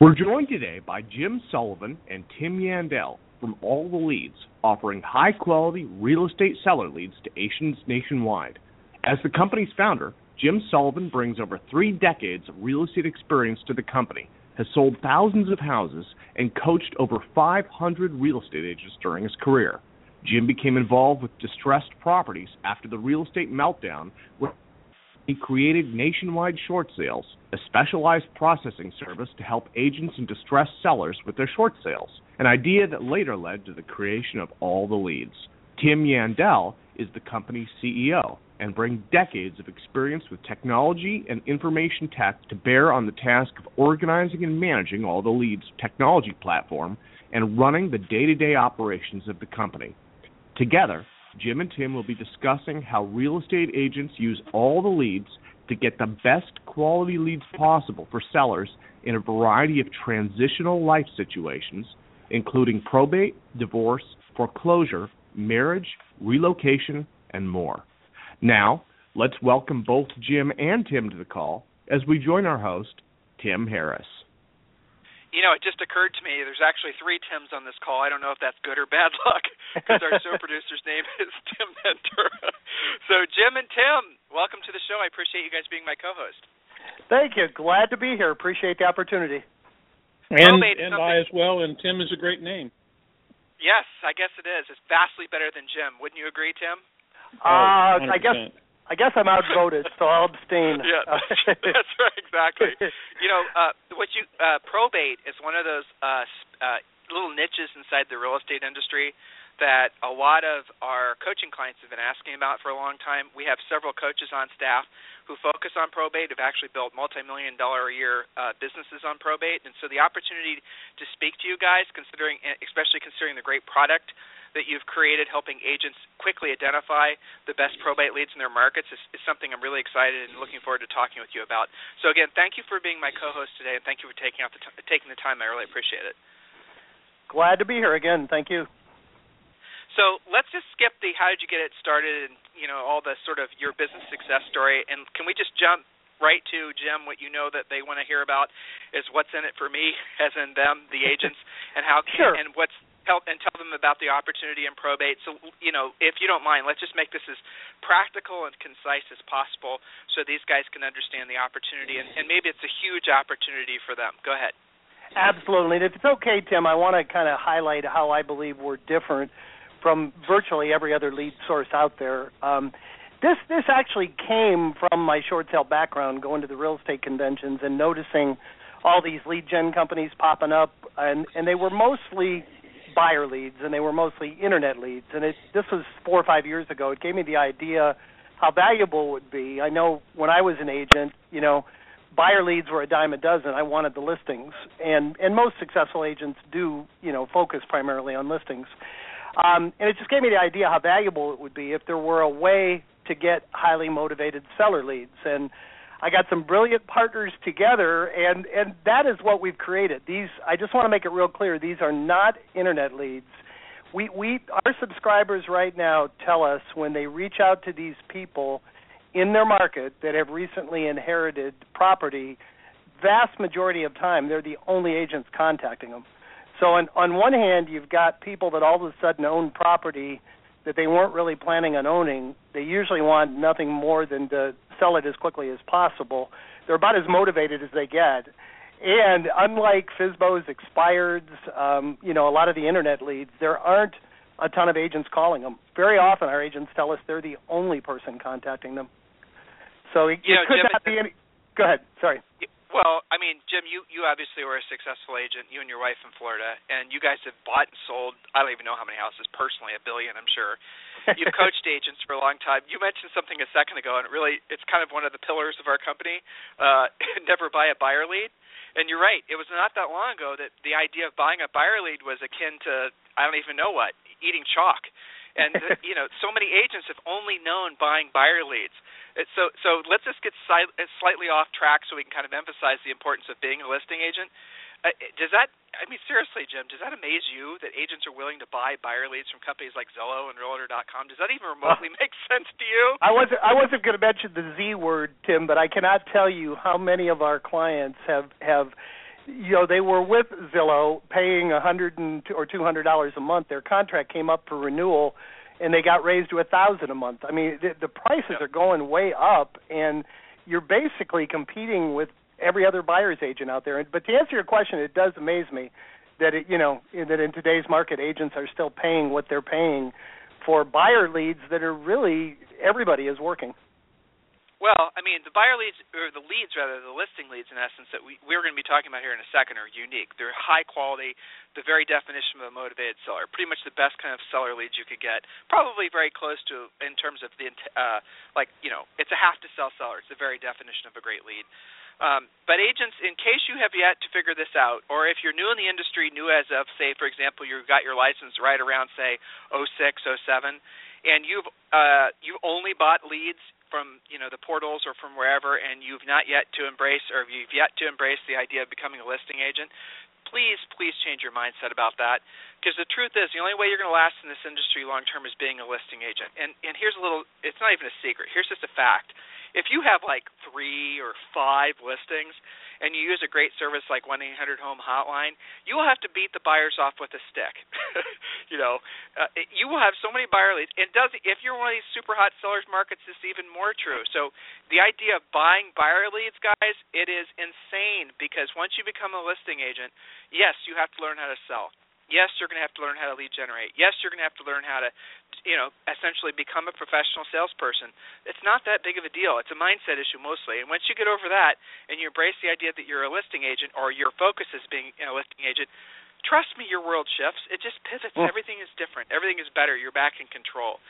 We're joined today by Jim Sullivan and Tim Yandel from All the Leads, offering high quality real estate seller leads to agents nationwide. As the company's founder, Jim Sullivan brings over three decades of real estate experience to the company, has sold thousands of houses, and coached over 500 real estate agents during his career. Jim became involved with distressed properties after the real estate meltdown, he created Nationwide Short Sales, a specialized processing service to help agents and distressed sellers with their short sales, an idea that later led to the creation of All the Leads. Tim Yandel is the company's CEO and brings decades of experience with technology and information tech to bear on the task of organizing and managing All the Leads technology platform and running the day-to-day operations of the company. Together, Jim and Tim will be discussing how real estate agents use all the leads to get the best quality leads possible for sellers in a variety of transitional life situations, including probate, divorce, foreclosure, marriage, relocation, and more. Now, let's welcome both Jim and Tim to the call as we join our host, Tim Harris. You know, it just occurred to me there's actually three Tims on this call. I don't know if that's good or bad luck because our show producer's name is Tim Ventura. so, Jim and Tim, welcome to the show. I appreciate you guys being my co-host. Thank you. Glad to be here. Appreciate the opportunity. And, and I as well. And Tim is a great name. Yes, I guess it is. It's vastly better than Jim. Wouldn't you agree, Tim? Uh, I guess I guess I'm outvoted, so I'll abstain. yeah, that's, that's right, exactly. You know, uh, what you uh, probate is one of those uh, uh, little niches inside the real estate industry that a lot of our coaching clients have been asking about for a long time. We have several coaches on staff who focus on probate, have actually built multi-million dollar a year uh, businesses on probate, and so the opportunity to speak to you guys, considering, especially considering the great product that you've created helping agents quickly identify the best probate leads in their markets is, is, something I'm really excited and looking forward to talking with you about. So again, thank you for being my co-host today, and thank you for taking out the t- taking the time. I really appreciate it. Glad to be here again. Thank you. So let's just skip the how did you get it started and you know all the sort of your business success story, and can we just jump right to Jim? What you know that they want to hear about is what's in it for me, as in them, the agents, and how can, sure. and what's help and tell them about the opportunity in probate. So, you know, if you don't mind, let's just make this as practical and concise as possible so these guys can understand the opportunity and, and maybe it's a huge opportunity for them. Go ahead. Absolutely. if it's okay, Tim, I want to kind of highlight how I believe we're different from virtually every other lead source out there. Um, this this actually came from my short sale background, going to the real estate conventions and noticing all these lead gen companies popping up, and and they were mostly buyer leads, and they were mostly internet leads. And it, this was four or five years ago. It gave me the idea how valuable it would be. I know when I was an agent, you know, buyer leads were a dime a dozen. I wanted the listings, and and most successful agents do, you know, focus primarily on listings. Um, and it just gave me the idea how valuable it would be if there were a way to get highly motivated seller leads. And I got some brilliant partners together, and and that is what we've created. These I just want to make it real clear. These are not internet leads. We we our subscribers right now tell us when they reach out to these people in their market that have recently inherited property, vast majority of time they're the only agents contacting them. So on on one hand, you've got people that all of a sudden own property that they weren't really planning on owning. They usually want nothing more than to sell it as quickly as possible. They're about as motivated as they get. And unlike FSBO's expireds, um, you know, a lot of the internet leads, there aren't a ton of agents calling them. Very often, our agents tell us they're the only person contacting them. So it, it know, could Jim, not be any. Go ahead. Sorry. Well, I mean, Jim, you you obviously were a successful agent, you and your wife in Florida, and you guys have bought and sold. I don't even know how many houses personally, a billion, I'm sure. You've coached agents for a long time. You mentioned something a second ago, and it really it's kind of one of the pillars of our company. Uh, never buy a buyer lead. And you're right. It was not that long ago that the idea of buying a buyer lead was akin to I don't even know what eating chalk. And you know, so many agents have only known buying buyer leads. So so let's just get slightly off track so we can kind of emphasize the importance of being a listing agent. Uh, does that? I mean, seriously, Jim, does that amaze you that agents are willing to buy buyer leads from companies like Zillow and Realtor.com? Does that even remotely uh, make sense to you? I wasn't. I wasn't going to mention the Z word, Tim, but I cannot tell you how many of our clients have have. You know, they were with Zillow, paying a hundred or two hundred dollars a month. Their contract came up for renewal, and they got raised to a thousand a month. I mean, the, the prices yep. are going way up, and you're basically competing with every other buyer's agent out there. But to answer your question, it does amaze me that it, you know that in today's market, agents are still paying what they're paying for buyer leads that are really everybody is working. Well, I mean, the buyer leads, or the leads rather, the listing leads in essence that we, we're going to be talking about here in a second are unique. They're high quality, the very definition of a motivated seller. Pretty much the best kind of seller leads you could get. Probably very close to, in terms of the, uh, like, you know, it's a have to sell seller. It's the very definition of a great lead. Um, but agents, in case you have yet to figure this out, or if you're new in the industry, new as of, say, for example, you got your license right around, say, 06, 07, and you've uh, you've only bought leads from you know the portals or from wherever, and you've not yet to embrace, or you've yet to embrace the idea of becoming a listing agent, please, please change your mindset about that. Because the truth is, the only way you're going to last in this industry long term is being a listing agent. And and here's a little, it's not even a secret. Here's just a fact if you have like three or five listings and you use a great service like 1-800-HOME hotline, you will have to beat the buyers off with a stick. you know, uh, you will have so many buyer leads. And does if you're one of these super hot sellers markets, it's even more true. So the idea of buying buyer leads, guys, it is insane because once you become a listing agent, yes, you have to learn how to sell. Yes, you're going to have to learn how to lead generate. Yes, you're going to have to learn how to, you know, essentially become a professional salesperson. It's not that big of a deal. It's a mindset issue mostly. And once you get over that and you embrace the idea that you're a listing agent or your focus is being a listing agent, trust me, your world shifts. It just pivots. Mm. Everything is different. Everything is better. You're back in control.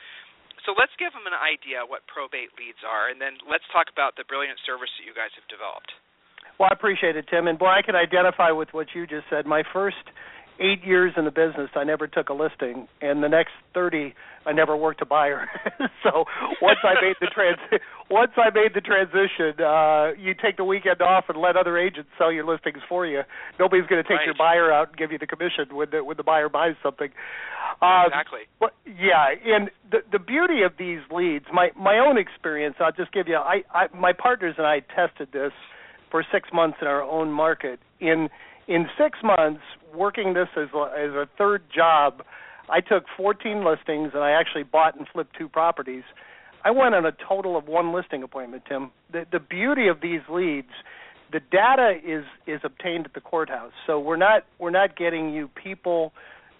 So let's give them an idea what probate leads are, and then let's talk about the brilliant service that you guys have developed. Well, I appreciate it, Tim. And boy, I can identify with what you just said. My first eight years in the business, I never took a listing, and the next thirty, I never worked a buyer. so once I made the trans, once I made the transition, uh, you take the weekend off and let other agents sell your listings for you. Nobody's going to take right. your buyer out and give you the commission when the when the buyer buys something. Um, exactly. But yeah, and the the beauty of these leads, my my own experience, I'll just give you. I, I my partners and I tested this for six months in our own market. In in six months, working this as a, as a third job, I took 14 listings and I actually bought and flipped two properties. I went on a total of one listing appointment, Tim. The the beauty of these leads, the data is is obtained at the courthouse. So we're not we're not getting you people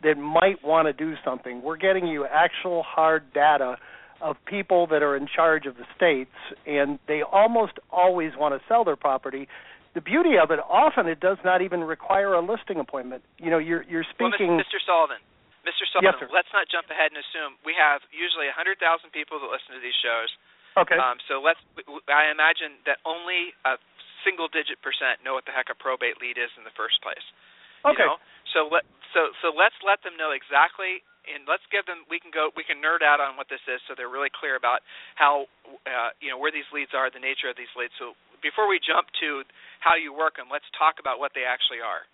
that might want to do something. We're getting you actual hard data of people that are in charge of the states and they almost always want to sell their property the beauty of it, often it does not even require a listing appointment. You know, you're you're speaking. Well, Mr. Sullivan, Mr. Sullivan, yes, let's not jump ahead and assume we have usually 100,000 people that listen to these shows. Okay. Um, so let's. I imagine that only a single-digit percent know what the heck a probate lead is in the first place. Okay. You know? So let so so let's let them know exactly and let's give them we can go we can nerd out on what this is so they're really clear about how uh, you know where these leads are the nature of these leads so before we jump to how you work them, let's talk about what they actually are.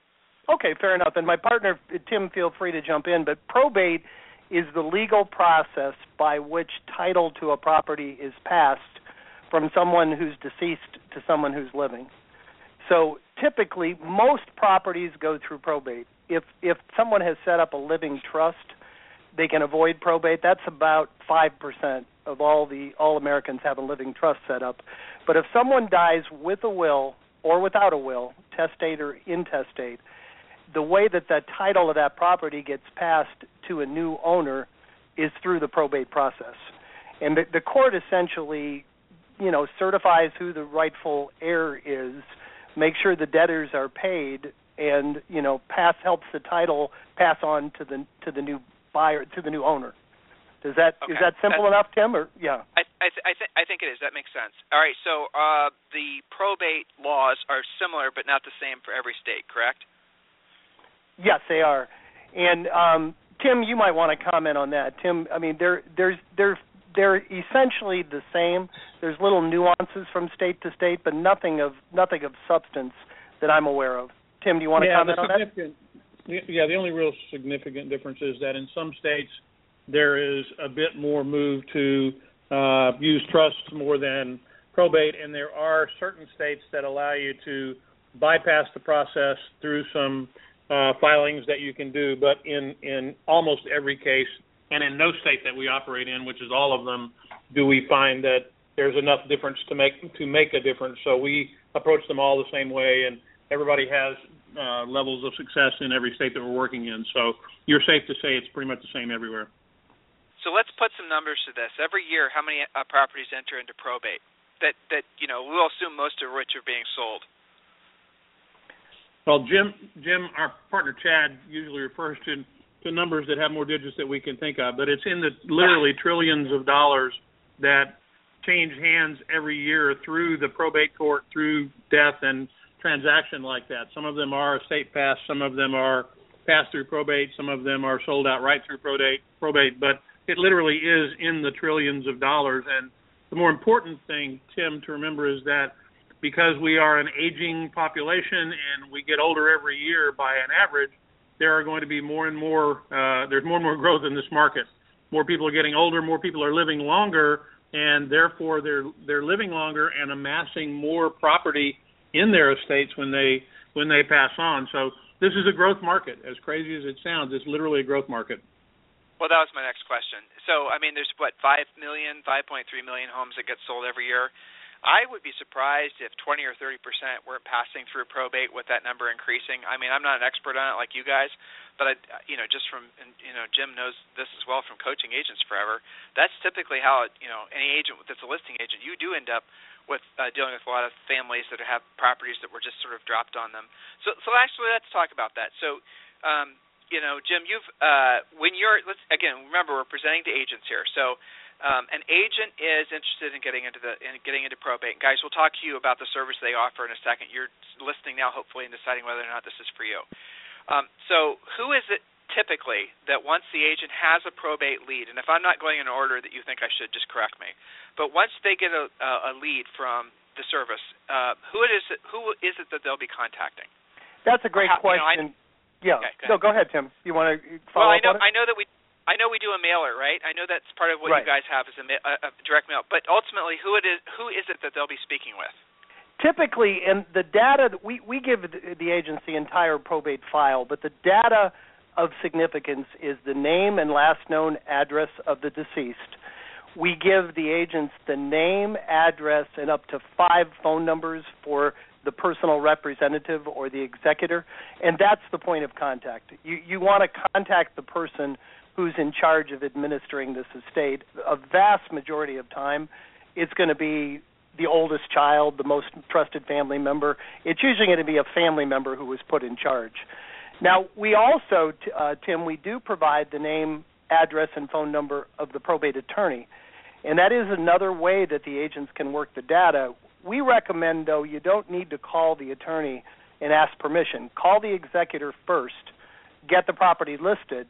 Okay, fair enough. And my partner Tim, feel free to jump in. But probate is the legal process by which title to a property is passed from someone who's deceased to someone who's living. So typically, most properties go through probate. If if someone has set up a living trust, they can avoid probate. That's about five percent of all the all Americans have a living trust set up. But if someone dies with a will or without a will, testate or intestate, the way that the title of that property gets passed to a new owner is through the probate process. And the, the court essentially, you know, certifies who the rightful heir is, make sure the debtors are paid, and you know, pass helps the title pass on to the to the new buyer to the new owner. Does that okay. is that simple That's, enough, Tim? Or yeah. I, I, th- I, th- I think it is. That makes sense. All right. So uh, the probate laws are similar, but not the same for every state. Correct? Yes, they are. And um, Tim, you might want to comment on that. Tim, I mean, they're there's they're they're essentially the same. There's little nuances from state to state, but nothing of nothing of substance that I'm aware of. Tim, do you want to yeah, comment on that? Yeah, the only real significant difference is that in some states there is a bit more move to uh, use trusts more than probate, and there are certain states that allow you to bypass the process through some uh, filings that you can do. But in in almost every case, and in no state that we operate in, which is all of them, do we find that there's enough difference to make to make a difference. So we approach them all the same way, and everybody has uh, levels of success in every state that we're working in. So you're safe to say it's pretty much the same everywhere. So let's put some numbers to this. Every year, how many uh, properties enter into probate? That that you know, we'll assume most of which are being sold. Well, Jim, Jim, our partner Chad usually refers to to numbers that have more digits that we can think of, but it's in the literally trillions of dollars that change hands every year through the probate court, through death and transaction like that. Some of them are estate pass, some of them are passed through probate, some of them are sold outright through probate. Probate, but it literally is in the trillions of dollars. And the more important thing, Tim, to remember is that because we are an aging population and we get older every year by an average, there are going to be more and more. Uh, there's more and more growth in this market. More people are getting older. More people are living longer, and therefore they're they're living longer and amassing more property in their estates when they when they pass on. So this is a growth market. As crazy as it sounds, it's literally a growth market. Well, that was my next question. So, I mean, there's what five million, five point three million homes that get sold every year. I would be surprised if 20 or 30 percent weren't passing through probate with that number increasing. I mean, I'm not an expert on it like you guys, but I, you know, just from you know, Jim knows this as well from coaching agents forever. That's typically how you know any agent that's a listing agent, you do end up with uh, dealing with a lot of families that have properties that were just sort of dropped on them. So, so actually, let's talk about that. So, um, you know, Jim, you've uh, when you're let's again remember we're presenting to agents here. So, um, an agent is interested in getting into the in getting into probate. And guys, we'll talk to you about the service they offer in a second. You're listening now, hopefully, and deciding whether or not this is for you. Um, so, who is it typically that once the agent has a probate lead, and if I'm not going in order that you think I should, just correct me. But once they get a, a lead from the service, uh, who it is who is it that they'll be contacting? That's a great how, question. You know, I, yeah. Okay, go no, go ahead, Tim. You want to follow well, I know up on it? I know that we I know we do a mailer, right? I know that's part of what right. you guys have is a, a, direct mail. But ultimately, who it is who is it that they'll be speaking with? Typically, in the data that we we give the, the agents the entire probate file, but the data of significance is the name and last known address of the deceased. We give the agents the name, address, and up to five phone numbers for the personal representative or the executor, and that's the point of contact. You you want to contact the person who's in charge of administering this estate. A vast majority of time, it's going to be the oldest child, the most trusted family member. It's usually going to be a family member who was put in charge. Now, we also, uh, Tim, we do provide the name, address, and phone number of the probate attorney. And that is another way that the agents can work the data. We recommend, though, you don't need to call the attorney and ask permission. Call the executor first, get the property listed,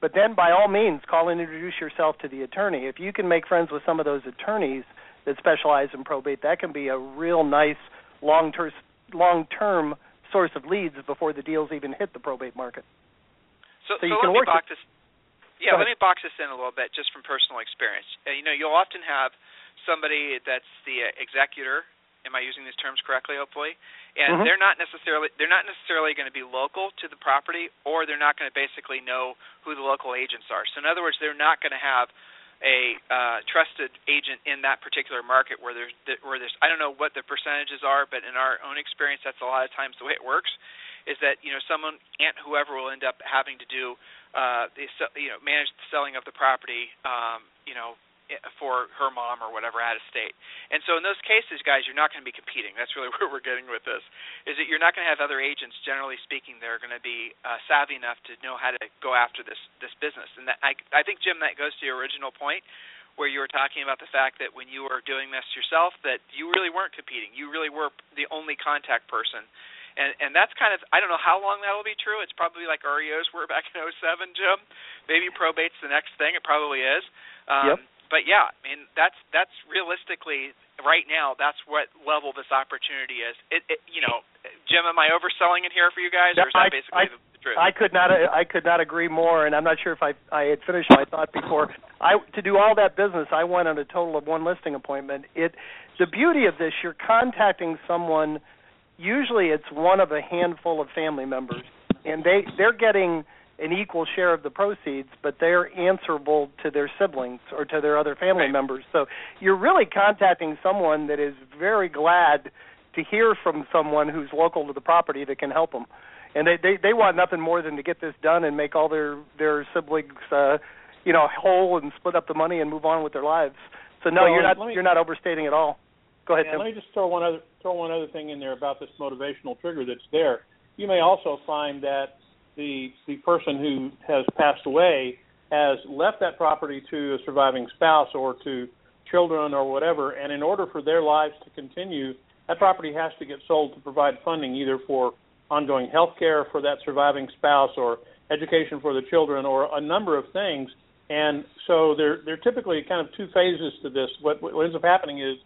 but then by all means, call and introduce yourself to the attorney. If you can make friends with some of those attorneys that specialize in probate, that can be a real nice long-term long-term source of leads before the deals even hit the probate market. So, so, so you let can me work box this. Yeah, let me box this in a little bit, just from personal experience. Uh, you know, you'll often have somebody that's the uh, executor. Am I using these terms correctly? Hopefully, and Mhm. they're not necessarily they're not necessarily going to be local to the property, or they're not going to basically know who the local agents are. So, in other words, they're not going to have a uh, trusted agent in that particular market where there's where there's I don't know what the percentages are, but in our own experience, that's a lot of times the way it works. Is that you know someone aunt whoever will end up having to do uh, the you know manage the selling of the property, um, you know for her mom or whatever out of state. And so in those cases, guys, you're not going to be competing. That's really where we're getting with this. Is that you're not going to have other agents, generally speaking, that are going to be uh, savvy enough to know how to go after this this business. And that, I I think Jim, that goes to your original point, where you were talking about the fact that when you were doing this yourself, that you really weren't competing. You really were the only contact person. And and that's kind of I don't know how long that'll be true. It's probably like REOs were back in 07, Jim. Maybe probate's the next thing. It probably is. Um, yep. But yeah, I mean that's that's realistically right now that's what level this opportunity is. It, it you know, Jim, am I overselling it here for you guys, or is that basically I, the truth. I could not I could not agree more, and I'm not sure if I I had finished my thought before. I to do all that business, I went on a total of one listing appointment. It the beauty of this, you're contacting someone. Usually, it's one of a handful of family members, and they they're getting an equal share of the proceeds, but they're answerable to their siblings or to their other family right. members. So you're really contacting someone that is very glad to hear from someone who's local to the property that can help them and they they they want nothing more than to get this done and make all their their siblings uh you know whole and split up the money and move on with their lives so no well, you're not me, you're not overstating at all go ahead yeah, Tim. let me just throw one other throw one other thing in there about this motivational trigger that's there you may also find that the the person who has passed away has left that property to a surviving spouse or to children or whatever and in order for their lives to continue that property has to get sold to provide funding either for ongoing health care for that surviving spouse or education for the children or a number of things. And so there there are typically kind of two phases to this. What what ends up happening is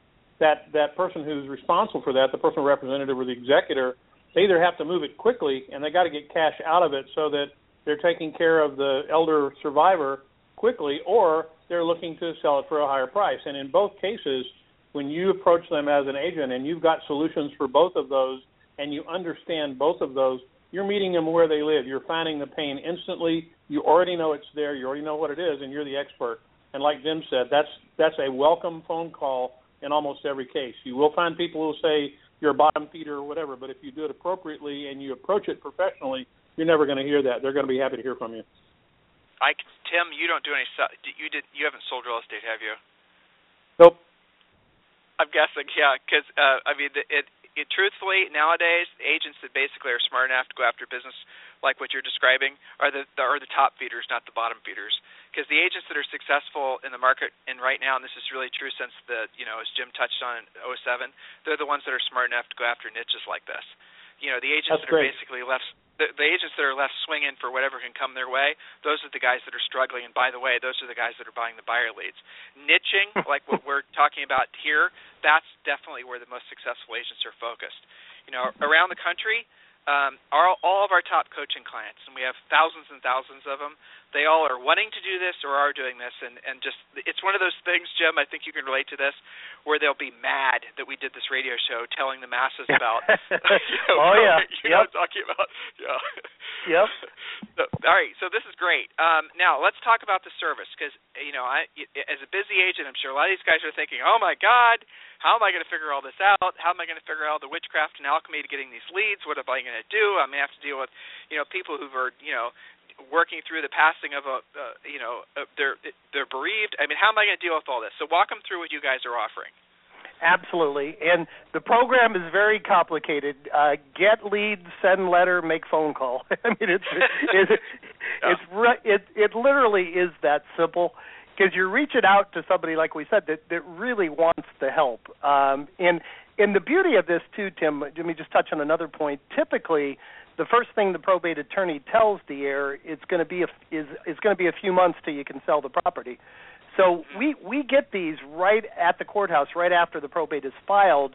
that that person who's responsible for that, the personal representative or the executor, they either have to move it quickly and they got to get cash out of it so that they're taking care of the elder survivor quickly, or they're looking to sell it for a higher price. And in both cases, when you approach them as an agent and you've got solutions for both of those, and you understand both of those, you're meeting them where they live. You're finding the pain instantly. You already know it's there. You already know what it is, and you're the expert. And like Jim said, that's that's a welcome phone call in almost every case. You will find people who will say you're a bottom feeder or whatever, but if you do it appropriately and you approach it professionally, you're never going to hear that. They're going to be happy to hear from you. I Tim, you don't do any you did you haven't sold real estate, have you? Nope. I'm guessing, yeah, because uh, I mean, it it, truthfully, nowadays, agents that basically are smart enough to go after business like what you're describing are the, the are the top feeders, not the bottom feeders. Because the agents that are successful in the market and right now, and this is really true since the you know as Jim touched on in 07, they're the ones that are smart enough to go after niches like this. You know, the agents That's that great. are basically left the, the agents that are left swinging for whatever can come their way, those are the guys that are struggling. And by the way, those are the guys that are buying the buyer leads. Niching, like what we're talking about here, that's definitely where the most successful agents are focused. You know, around the country, um, our, all of our top coaching clients, and we have thousands and thousands of them, they all are wanting to do this or are doing this, and and just it's one of those things, Jim. I think you can relate to this, where they'll be mad that we did this radio show telling the masses about. you know, oh yeah, you yep. know, talking about yeah. Yep. So, all right, so this is great. Um, now let's talk about the service because you know, I as a busy agent, I'm sure a lot of these guys are thinking, "Oh my God, how am I going to figure all this out? How am I going to figure out the witchcraft and alchemy to getting these leads? What am I going to do? I'm going to have to deal with, you know, people who've are, you know, working through the passing of a, uh, you know, uh, they're they're bereaved. I mean, how am I going to deal with all this? So walk them through what you guys are offering. Absolutely, and the program is very complicated. Uh, get leads, send letter, make phone call. I mean, it's it's it it literally is that simple because you're reaching out to somebody like we said that that really wants the help. Um, and and the beauty of this too, Tim. Let me just touch on another point. Typically, the first thing the probate attorney tells the heir it's going to be a, is it's going to be a few months till you can sell the property. So we we get these right at the courthouse right after the probate is filed.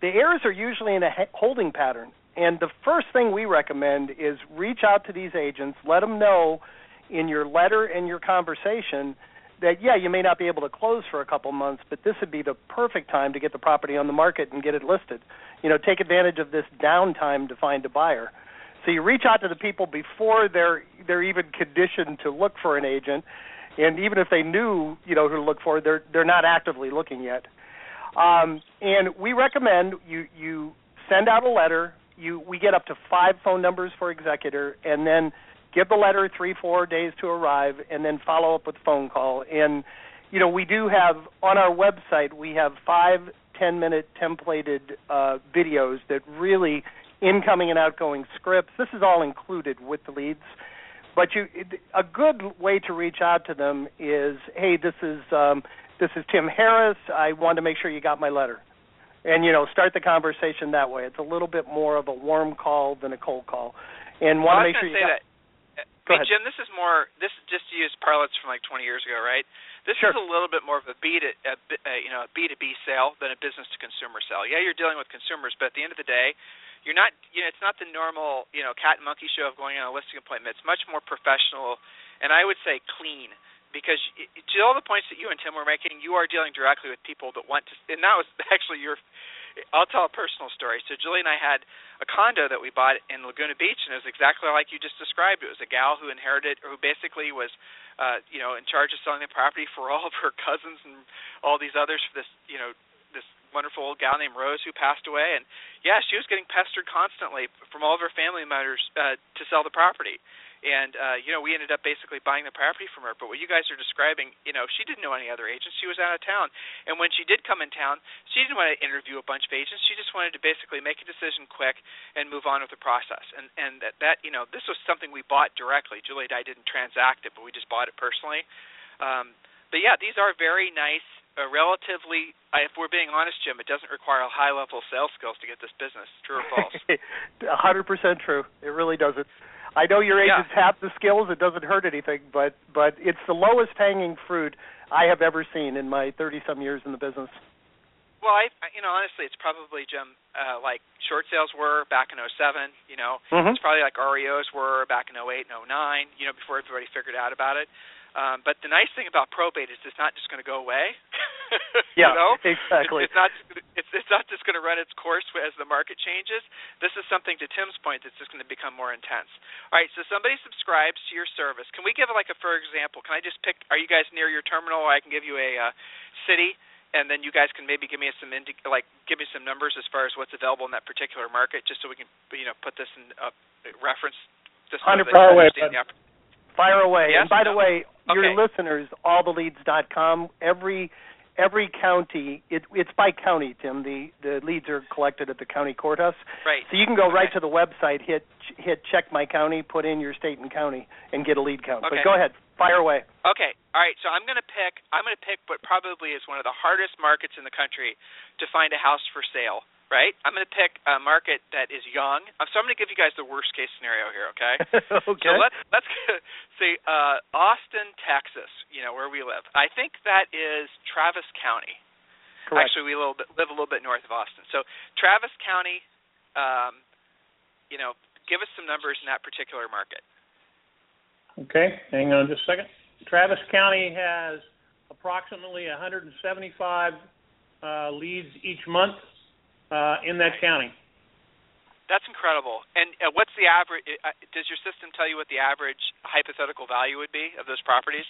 The heirs are usually in a holding pattern, and the first thing we recommend is reach out to these agents, let them know in your letter and your conversation that yeah, you may not be able to close for a couple months, but this would be the perfect time to get the property on the market and get it listed. You know, take advantage of this downtime to find a buyer. So you reach out to the people before they're they're even conditioned to look for an agent, and even if they knew you know who to look for, they're they're not actively looking yet. Um, and we recommend you you send out a letter. You we get up to five phone numbers for executor, and then give the letter three four days to arrive, and then follow up with phone call. And you know we do have on our website we have five ten minute templated uh, videos that really incoming and outgoing scripts. This is all included with the leads. But you, a good way to reach out to them is, hey, this is um, this is Tim Harris. I want to make sure you got my letter, and you know, start the conversation that way. It's a little bit more of a warm call than a cold call, and well, want to make sure you say got. That. Hey, Jim, this is more. This is just to use parlance from like 20 years ago, right? This sure. is a little bit more of a B to a, a, you know a B to B sale than a business to consumer sale. Yeah, you're dealing with consumers, but at the end of the day, you're not. You know, it's not the normal you know cat and monkey show of going on a listing appointment. It's much more professional, and I would say clean because to all the points that you and Tim were making, you are dealing directly with people that want to, and that was actually your I'll tell a personal story. So Julie and I had a condo that we bought in Laguna Beach, and it was exactly like you just described. It was a gal who inherited, who basically was, uh, you know, in charge of selling the property for all of her cousins and all these others for this, you know, wonderful old gal named Rose who passed away. And yeah, she was getting pestered constantly from all of her family members uh, to sell the property and uh, you know we ended up basically buying the property from her. But what you guys are describing, you know, she didn't know any other agents. She was out of town, and when she did come in town, she didn't want to interview a bunch of agents. She just wanted to basically make a decision quick and move on with the process. And and that that you know this was something we bought directly. Julie and I didn't transact it, but we just bought it personally. Um, but yeah, these are very nice. Uh, relatively, if we're being honest, Jim, it doesn't require a high level of sales skills to get this business. True or false? Hundred percent true. It really doesn't. I know your agents yeah. have the skills; it doesn't hurt anything. But but it's the lowest hanging fruit I have ever seen in my thirty some years in the business. Well, I you know honestly, it's probably Jim uh, like short sales were back in '07. You know, mm-hmm. it's probably like REOs were back in '08 and '09. You know, before everybody figured out about it. Um, but the nice thing about probate is it's not just going to go away. yeah, you know? exactly. It's, it's not. It's it's not just going to run its course as the market changes. This is something, to Tim's point, that's just going to become more intense. All right. So somebody subscribes to your service. Can we give like a for example? Can I just pick? Are you guys near your terminal? I can give you a uh, city and then you guys can maybe give me some indi- like give me some numbers as far as what's available in that particular market, just so we can you know put this in uh, reference. Just so Hundred percent away. Fire away. Yes? And by the way, okay. your listeners, alltheleads.com, every every county, it, it's by county, Tim. The the leads are collected at the county courthouse. Right. So you can go okay. right to the website, hit hit check my county, put in your state and county, and get a lead count. Okay. But go ahead, fire away. Okay. All right. So I'm going to pick. I'm going to pick what probably is one of the hardest markets in the country to find a house for sale right? I'm going to pick a market that is young. So I'm going to give you guys the worst case scenario here, okay? okay. So let's let's say uh, Austin, Texas. You know where we live. I think that is Travis County. Correct. Actually, we live, live a little bit north of Austin. So Travis County. Um, you know, give us some numbers in that particular market. Okay, hang on just a second. Travis County has approximately 175 uh, leads each month uh, in that county. That's incredible. And uh, what's the average? Uh, does your system tell you what the average hypothetical value would be of those properties?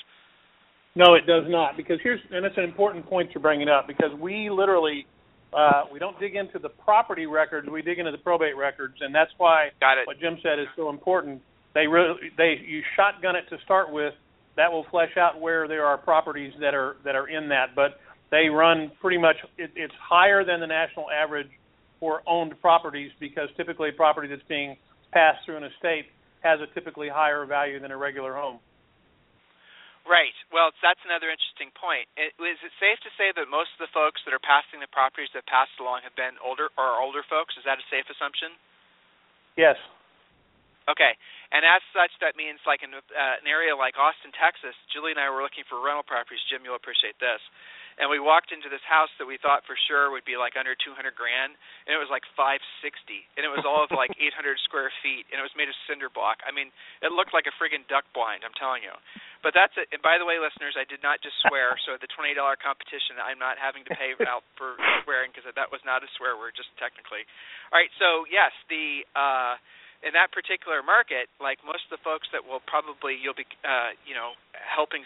No, it does not. Because here's, and it's an important point you're bringing up. Because we literally, uh, we don't dig into the property records. We dig into the probate records, and that's why Got it. what Jim said is so important. They really, they you shotgun it to start with. That will flesh out where there are properties that are that are in that, but they run pretty much. It, it's higher than the national average for owned properties because typically a property that's being passed through an estate has a typically higher value than a regular home. Right. Well, that's another interesting point. Is it safe to say that most of the folks that are passing the properties that passed along have been older or older folks? Is that a safe assumption? Yes. Okay. And as such, that means like in uh, an area like Austin, Texas, Julie and I were looking for rental properties. Jim, you'll appreciate this and we walked into this house that we thought for sure would be like under 200 grand, and it was like 560, and it was all of like 800 square feet, and it was made of cinder block. I mean, it looked like a friggin' duck blind. I'm telling you. But that's it. And by the way, listeners, I did not just swear. So the $20 competition, I'm not having to pay out for swearing because that was not a swear word, just technically. All right. So yes, the. uh in that particular market, like most of the folks that will probably you'll be, uh, you know, helping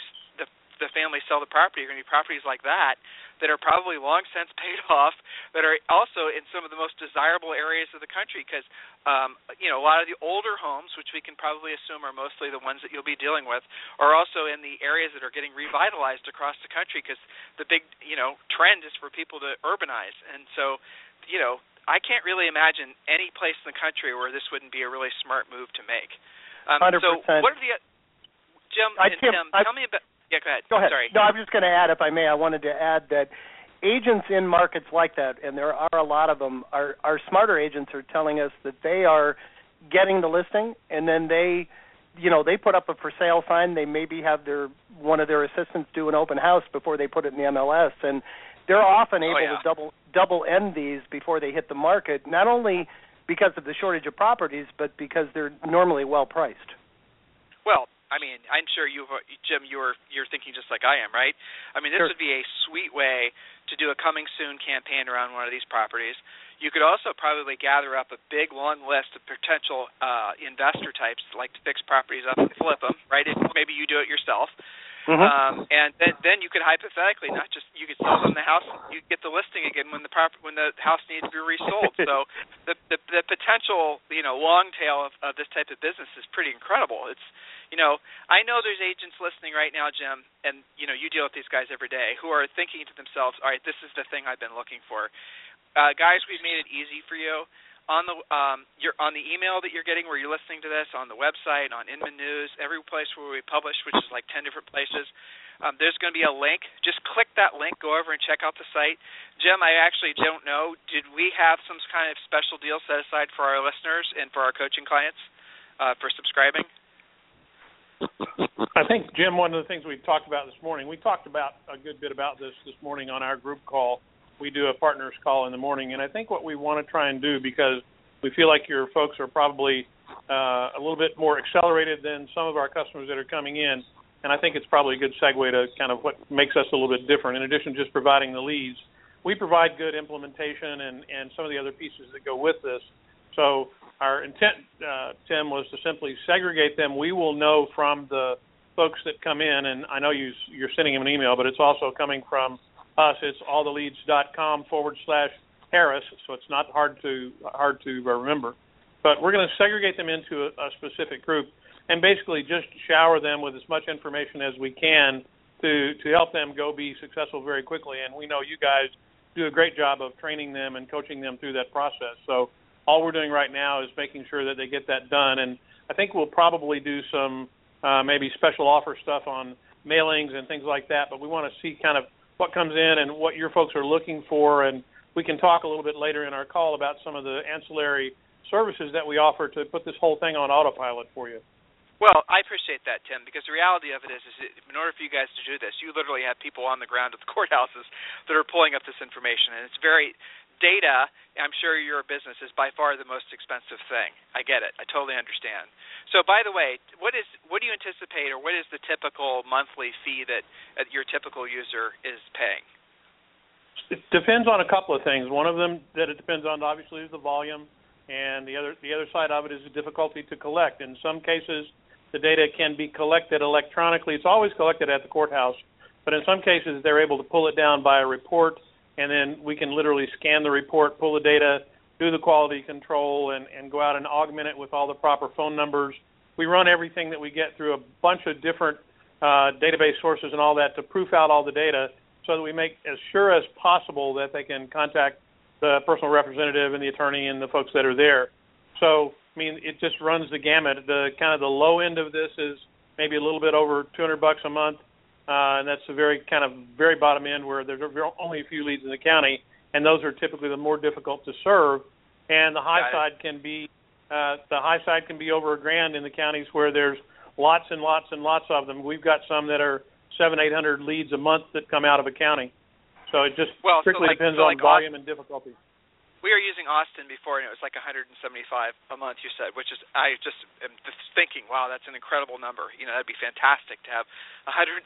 the family sell the property are going to be properties like that that are probably long since paid off that are also in some of the most desirable areas of the country because um you know a lot of the older homes which we can probably assume are mostly the ones that you'll be dealing with are also in the areas that are getting revitalized across the country because the big you know trend is for people to urbanize and so you know I can't really imagine any place in the country where this wouldn't be a really smart move to make. Um, 100%. so what are the Jim I, and Tim, I, tell me about Yeah, go ahead. Go ahead. Sorry. No, I'm just going to add, if I may, I wanted to add that agents in markets like that, and there are a lot of them, our our smarter agents are telling us that they are getting the listing, and then they, you know, they put up a for sale sign. They maybe have their one of their assistants do an open house before they put it in the MLS, and they're often oh, able oh, yeah. to double double end these before they hit the market. Not only because of the shortage of properties, but because they're normally well priced. Well, I mean, I'm sure you, Jim, you're you're thinking just like I am, right? I mean, this sure. would be a sweet way to do a coming soon campaign around one of these properties. You could also probably gather up a big long list of potential uh, investor types that like to fix properties up and flip them, right? If maybe you do it yourself. Mm-hmm. Um, and then, then you could hypothetically not just you could sell them the house, you get the listing again when the prop when the house needs to be resold. so the, the the potential you know long tail of, of this type of business is pretty incredible. It's you know I know there's agents listening right now, Jim, and you know you deal with these guys every day who are thinking to themselves, all right, this is the thing I've been looking for. Uh, guys, we've made it easy for you on the um, you're on the email that you're getting where you're listening to this, on the website, on Inman News, every place where we publish, which is like ten different places. Um, there's going to be a link. Just click that link, go over and check out the site. Jim, I actually don't know. Did we have some kind of special deal set aside for our listeners and for our coaching clients uh, for subscribing? I think Jim, one of the things we talked about this morning, we talked about a good bit about this this morning on our group call we do a partners call in the morning, and I think what we want to try and do because we feel like your folks are probably uh, a little bit more accelerated than some of our customers that are coming in, and I think it's probably a good segue to kind of what makes us a little bit different. In addition to just providing the leads, we provide good implementation and and some of the other pieces that go with this. So our intent, uh, Tim, was to simply segregate them. We will know from the folks that come in, and I know you, you're sending them an email, but it's also coming from us, it's alltheleads.com forward slash Harris, so it's not hard to hard to remember. But we're going to segregate them into a, a specific group and basically just shower them with as much information as we can to to help them go be successful very quickly. And we know you guys do a great job of training them and coaching them through that process. So all we're doing right now is making sure that they get that done. And I think we'll probably do some uh, maybe special offer stuff on mailings and things like that. But we want to see kind of what comes in and what your folks are looking for, and we can talk a little bit later in our call about some of the ancillary services that we offer to put this whole thing on autopilot for you. Well, I appreciate that, Tim, because the reality of it is, is in order for you guys to do this, you literally have people on the ground at the courthouses that are pulling up this information, and it's very data, I'm sure your business is by far the most expensive thing. I get it. I totally understand. So, by the way, what is what do you anticipate, or what is the typical monthly fee that uh, your typical user is paying? It depends on a couple of things. One of them that it depends on obviously is the volume, and the other the other side of it is the difficulty to collect. In some cases, the data can be collected electronically. It's always collected at the courthouse, but in some cases they're able to pull it down by a report and then we can literally scan the report, pull the data, do the quality control, and, and go out and augment it with all the proper phone numbers. We run everything that we get through a bunch of different uh, database sources and all that to proof out all the data so that we make as sure as possible that they can contact the personal representative and the attorney and the folks that are there. So, I mean, it just runs the gamut. The kind of the low end of this is maybe a little bit over 200 bucks a month uh, and that's the very kind of very bottom end where there's only a few leads in the county, and those are typically the more difficult to serve. And the high side can be uh, the high side can be over a grand in the counties where there's lots and lots and lots of them. We've got some that are seven, eight hundred leads a month that come out of a county. So it just well, strictly so like, depends so on volume Austin, and difficulty we were using Austin before, and it was like 175 a month. You said, which is I just am just thinking, wow, that's an incredible number. You know, that'd be fantastic to have 175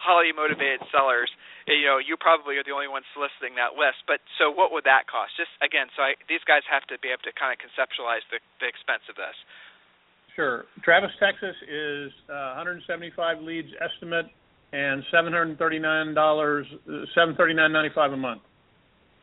highly motivated sellers. You know, you probably are the only one soliciting that list. But so, what would that cost? Just again, so I, these guys have to be able to kind of conceptualize the, the expense of this. Sure. Travis, Texas is uh, 175 leads estimate and $739 $739.95 a month.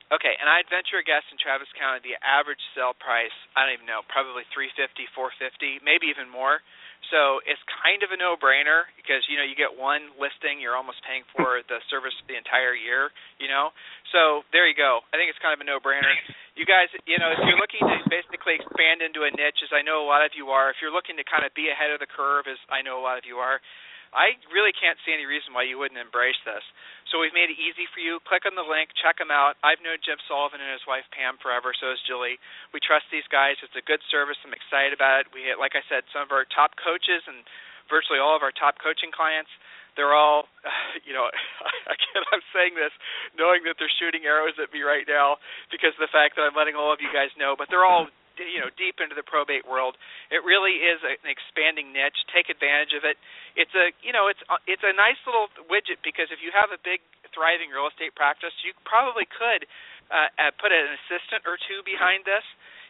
Okay, and I'd venture a guess in Travis County the average sale price, I don't even know, probably three fifty, four fifty, maybe even more. So it's kind of a no-brainer because you know you get one listing, you're almost paying for the service the entire year. You know, so there you go. I think it's kind of a no-brainer. You guys, you know, if you're looking to basically expand into a niche, as I know a lot of you are, if you're looking to kind of be ahead of the curve, as I know a lot of you are, I really can't see any reason why you wouldn't embrace this. So we've made it easy for you. Click on the link, check them out. I've known Jim Sullivan and his wife Pam forever, so has Julie. We trust these guys. It's a good service. I'm excited about it. We, like I said, some of our top coaches and virtually all of our top coaching clients they're all, you know, again, I'm saying this knowing that they're shooting arrows at me right now because of the fact that I'm letting all of you guys know, but they're all you know deep into the probate world. It really is an expanding niche. Take advantage of it. It's a you know it's it's a nice little widget because if you have a big thriving real estate practice, you probably could uh, put an assistant or two behind this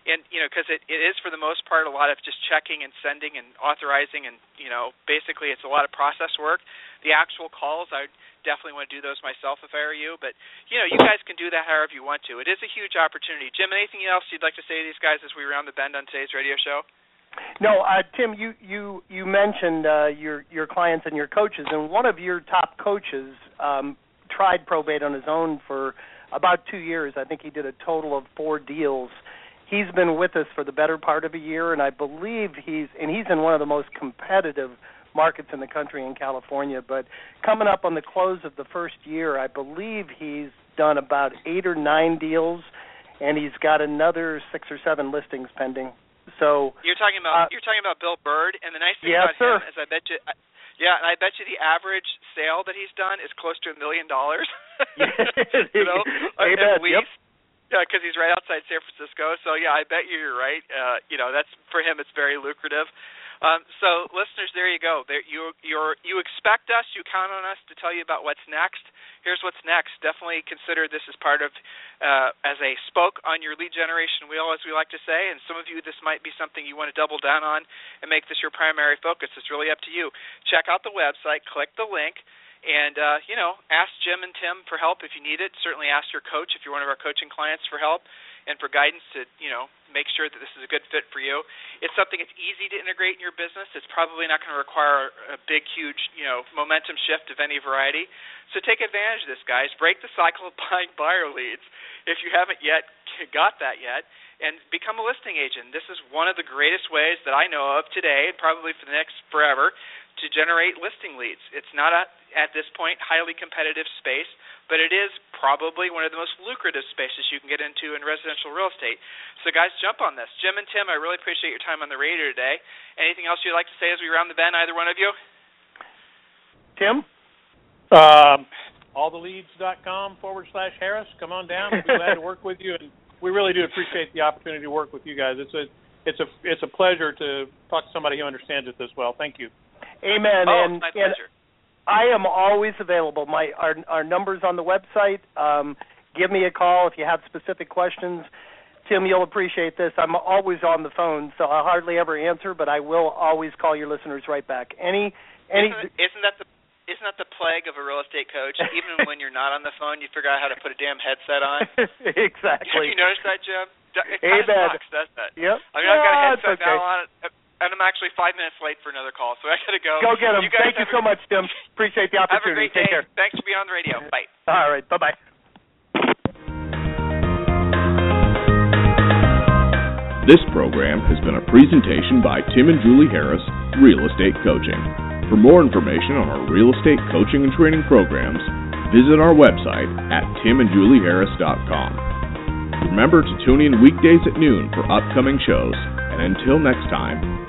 and you know because it, it is for the most part a lot of just checking and sending and authorizing and you know basically it's a lot of process work. The actual calls i definitely want to do those myself if i were you but you know you guys can do that however you want to. It is a huge opportunity. Jim anything else you'd like to say to these guys as we round the bend on today's radio show? No, uh, Tim, you you you mentioned uh, your your clients and your coaches, and one of your top coaches um, tried probate on his own for about two years. I think he did a total of four deals he's been with us for the better part of a year, and I believe he's and he's in one of the most competitive markets in the country in California. But coming up on the close of the first year, I believe he's done about eight or nine deals, and he's got another six or seven listings pending. So you're talking about uh, you're talking about Bill Bird, and the nice thing yes, about sir. him is I bet you. Yeah, and I bet you the average sale that he's done is close to a million dollars. you know, at least. Yep. Yeah, because he's right outside San Francisco. So yeah, I bet you you're right. Uh, you know, that's for him. It's very lucrative. Um, so listeners, there you go. There, you you're, you expect us, you count on us to tell you about what's next. Here's what's next. Definitely consider this as part of uh, as a spoke on your lead generation wheel, as we like to say. And some of you, this might be something you want to double down on and make this your primary focus. It's really up to you. Check out the website, click the link and uh, you know, ask Jim and Tim for help if you need it. Certainly, ask your coach if you're one of our coaching clients for help and for guidance to you know make sure that this is a good fit for you. It's something that's easy to integrate in your business. It's probably not going to require a big, huge you know momentum shift of any variety. So take advantage of this, guys. Break the cycle of buying buyer leads if you haven't yet got that yet. And become a listing agent. This is one of the greatest ways that I know of today, and probably for the next forever, to generate listing leads. It's not a at this point highly competitive space, but it is probably one of the most lucrative spaces you can get into in residential real estate. So guys, jump on this. Jim and Tim, I really appreciate your time on the radio today. Anything else you'd like to say as we round the bend, either one of you? Tim? Um, alltheleads.com forward slash Harris. Come on down. We'll be glad to work with you, and we really do appreciate the opportunity to work with you guys. It's a it's a it's a pleasure to talk to somebody who understands it this well. Thank you. Amen. Oh, and, my pleasure. And I am always available. My our our numbers on the website. Um, give me a call if you have specific questions. Tim, you'll appreciate this. I'm always on the phone, so I hardly ever answer, but I will always call your listeners right back. Any any isn't, isn't that the isn't that the plague of a real estate coach? Even when you're not on the phone, you figure out how to put a damn headset on. exactly. Have you noticed that, Jim? It kind of sucks, doesn't it? Yep. I mean, I've got a headset okay. now on and I'm actually five minutes late for another call, so I gotta go. Go get him. You Thank you so much, Tim. Appreciate the opportunity. Have a great day. Take care. Thanks for being on the radio. Bye. All right. Bye bye. This program has been a presentation by Tim and Julie Harris, Real Estate Coaching. For more information on our real estate coaching and training programs, visit our website at timandjulieharris.com. Remember to tune in weekdays at noon for upcoming shows and until next time,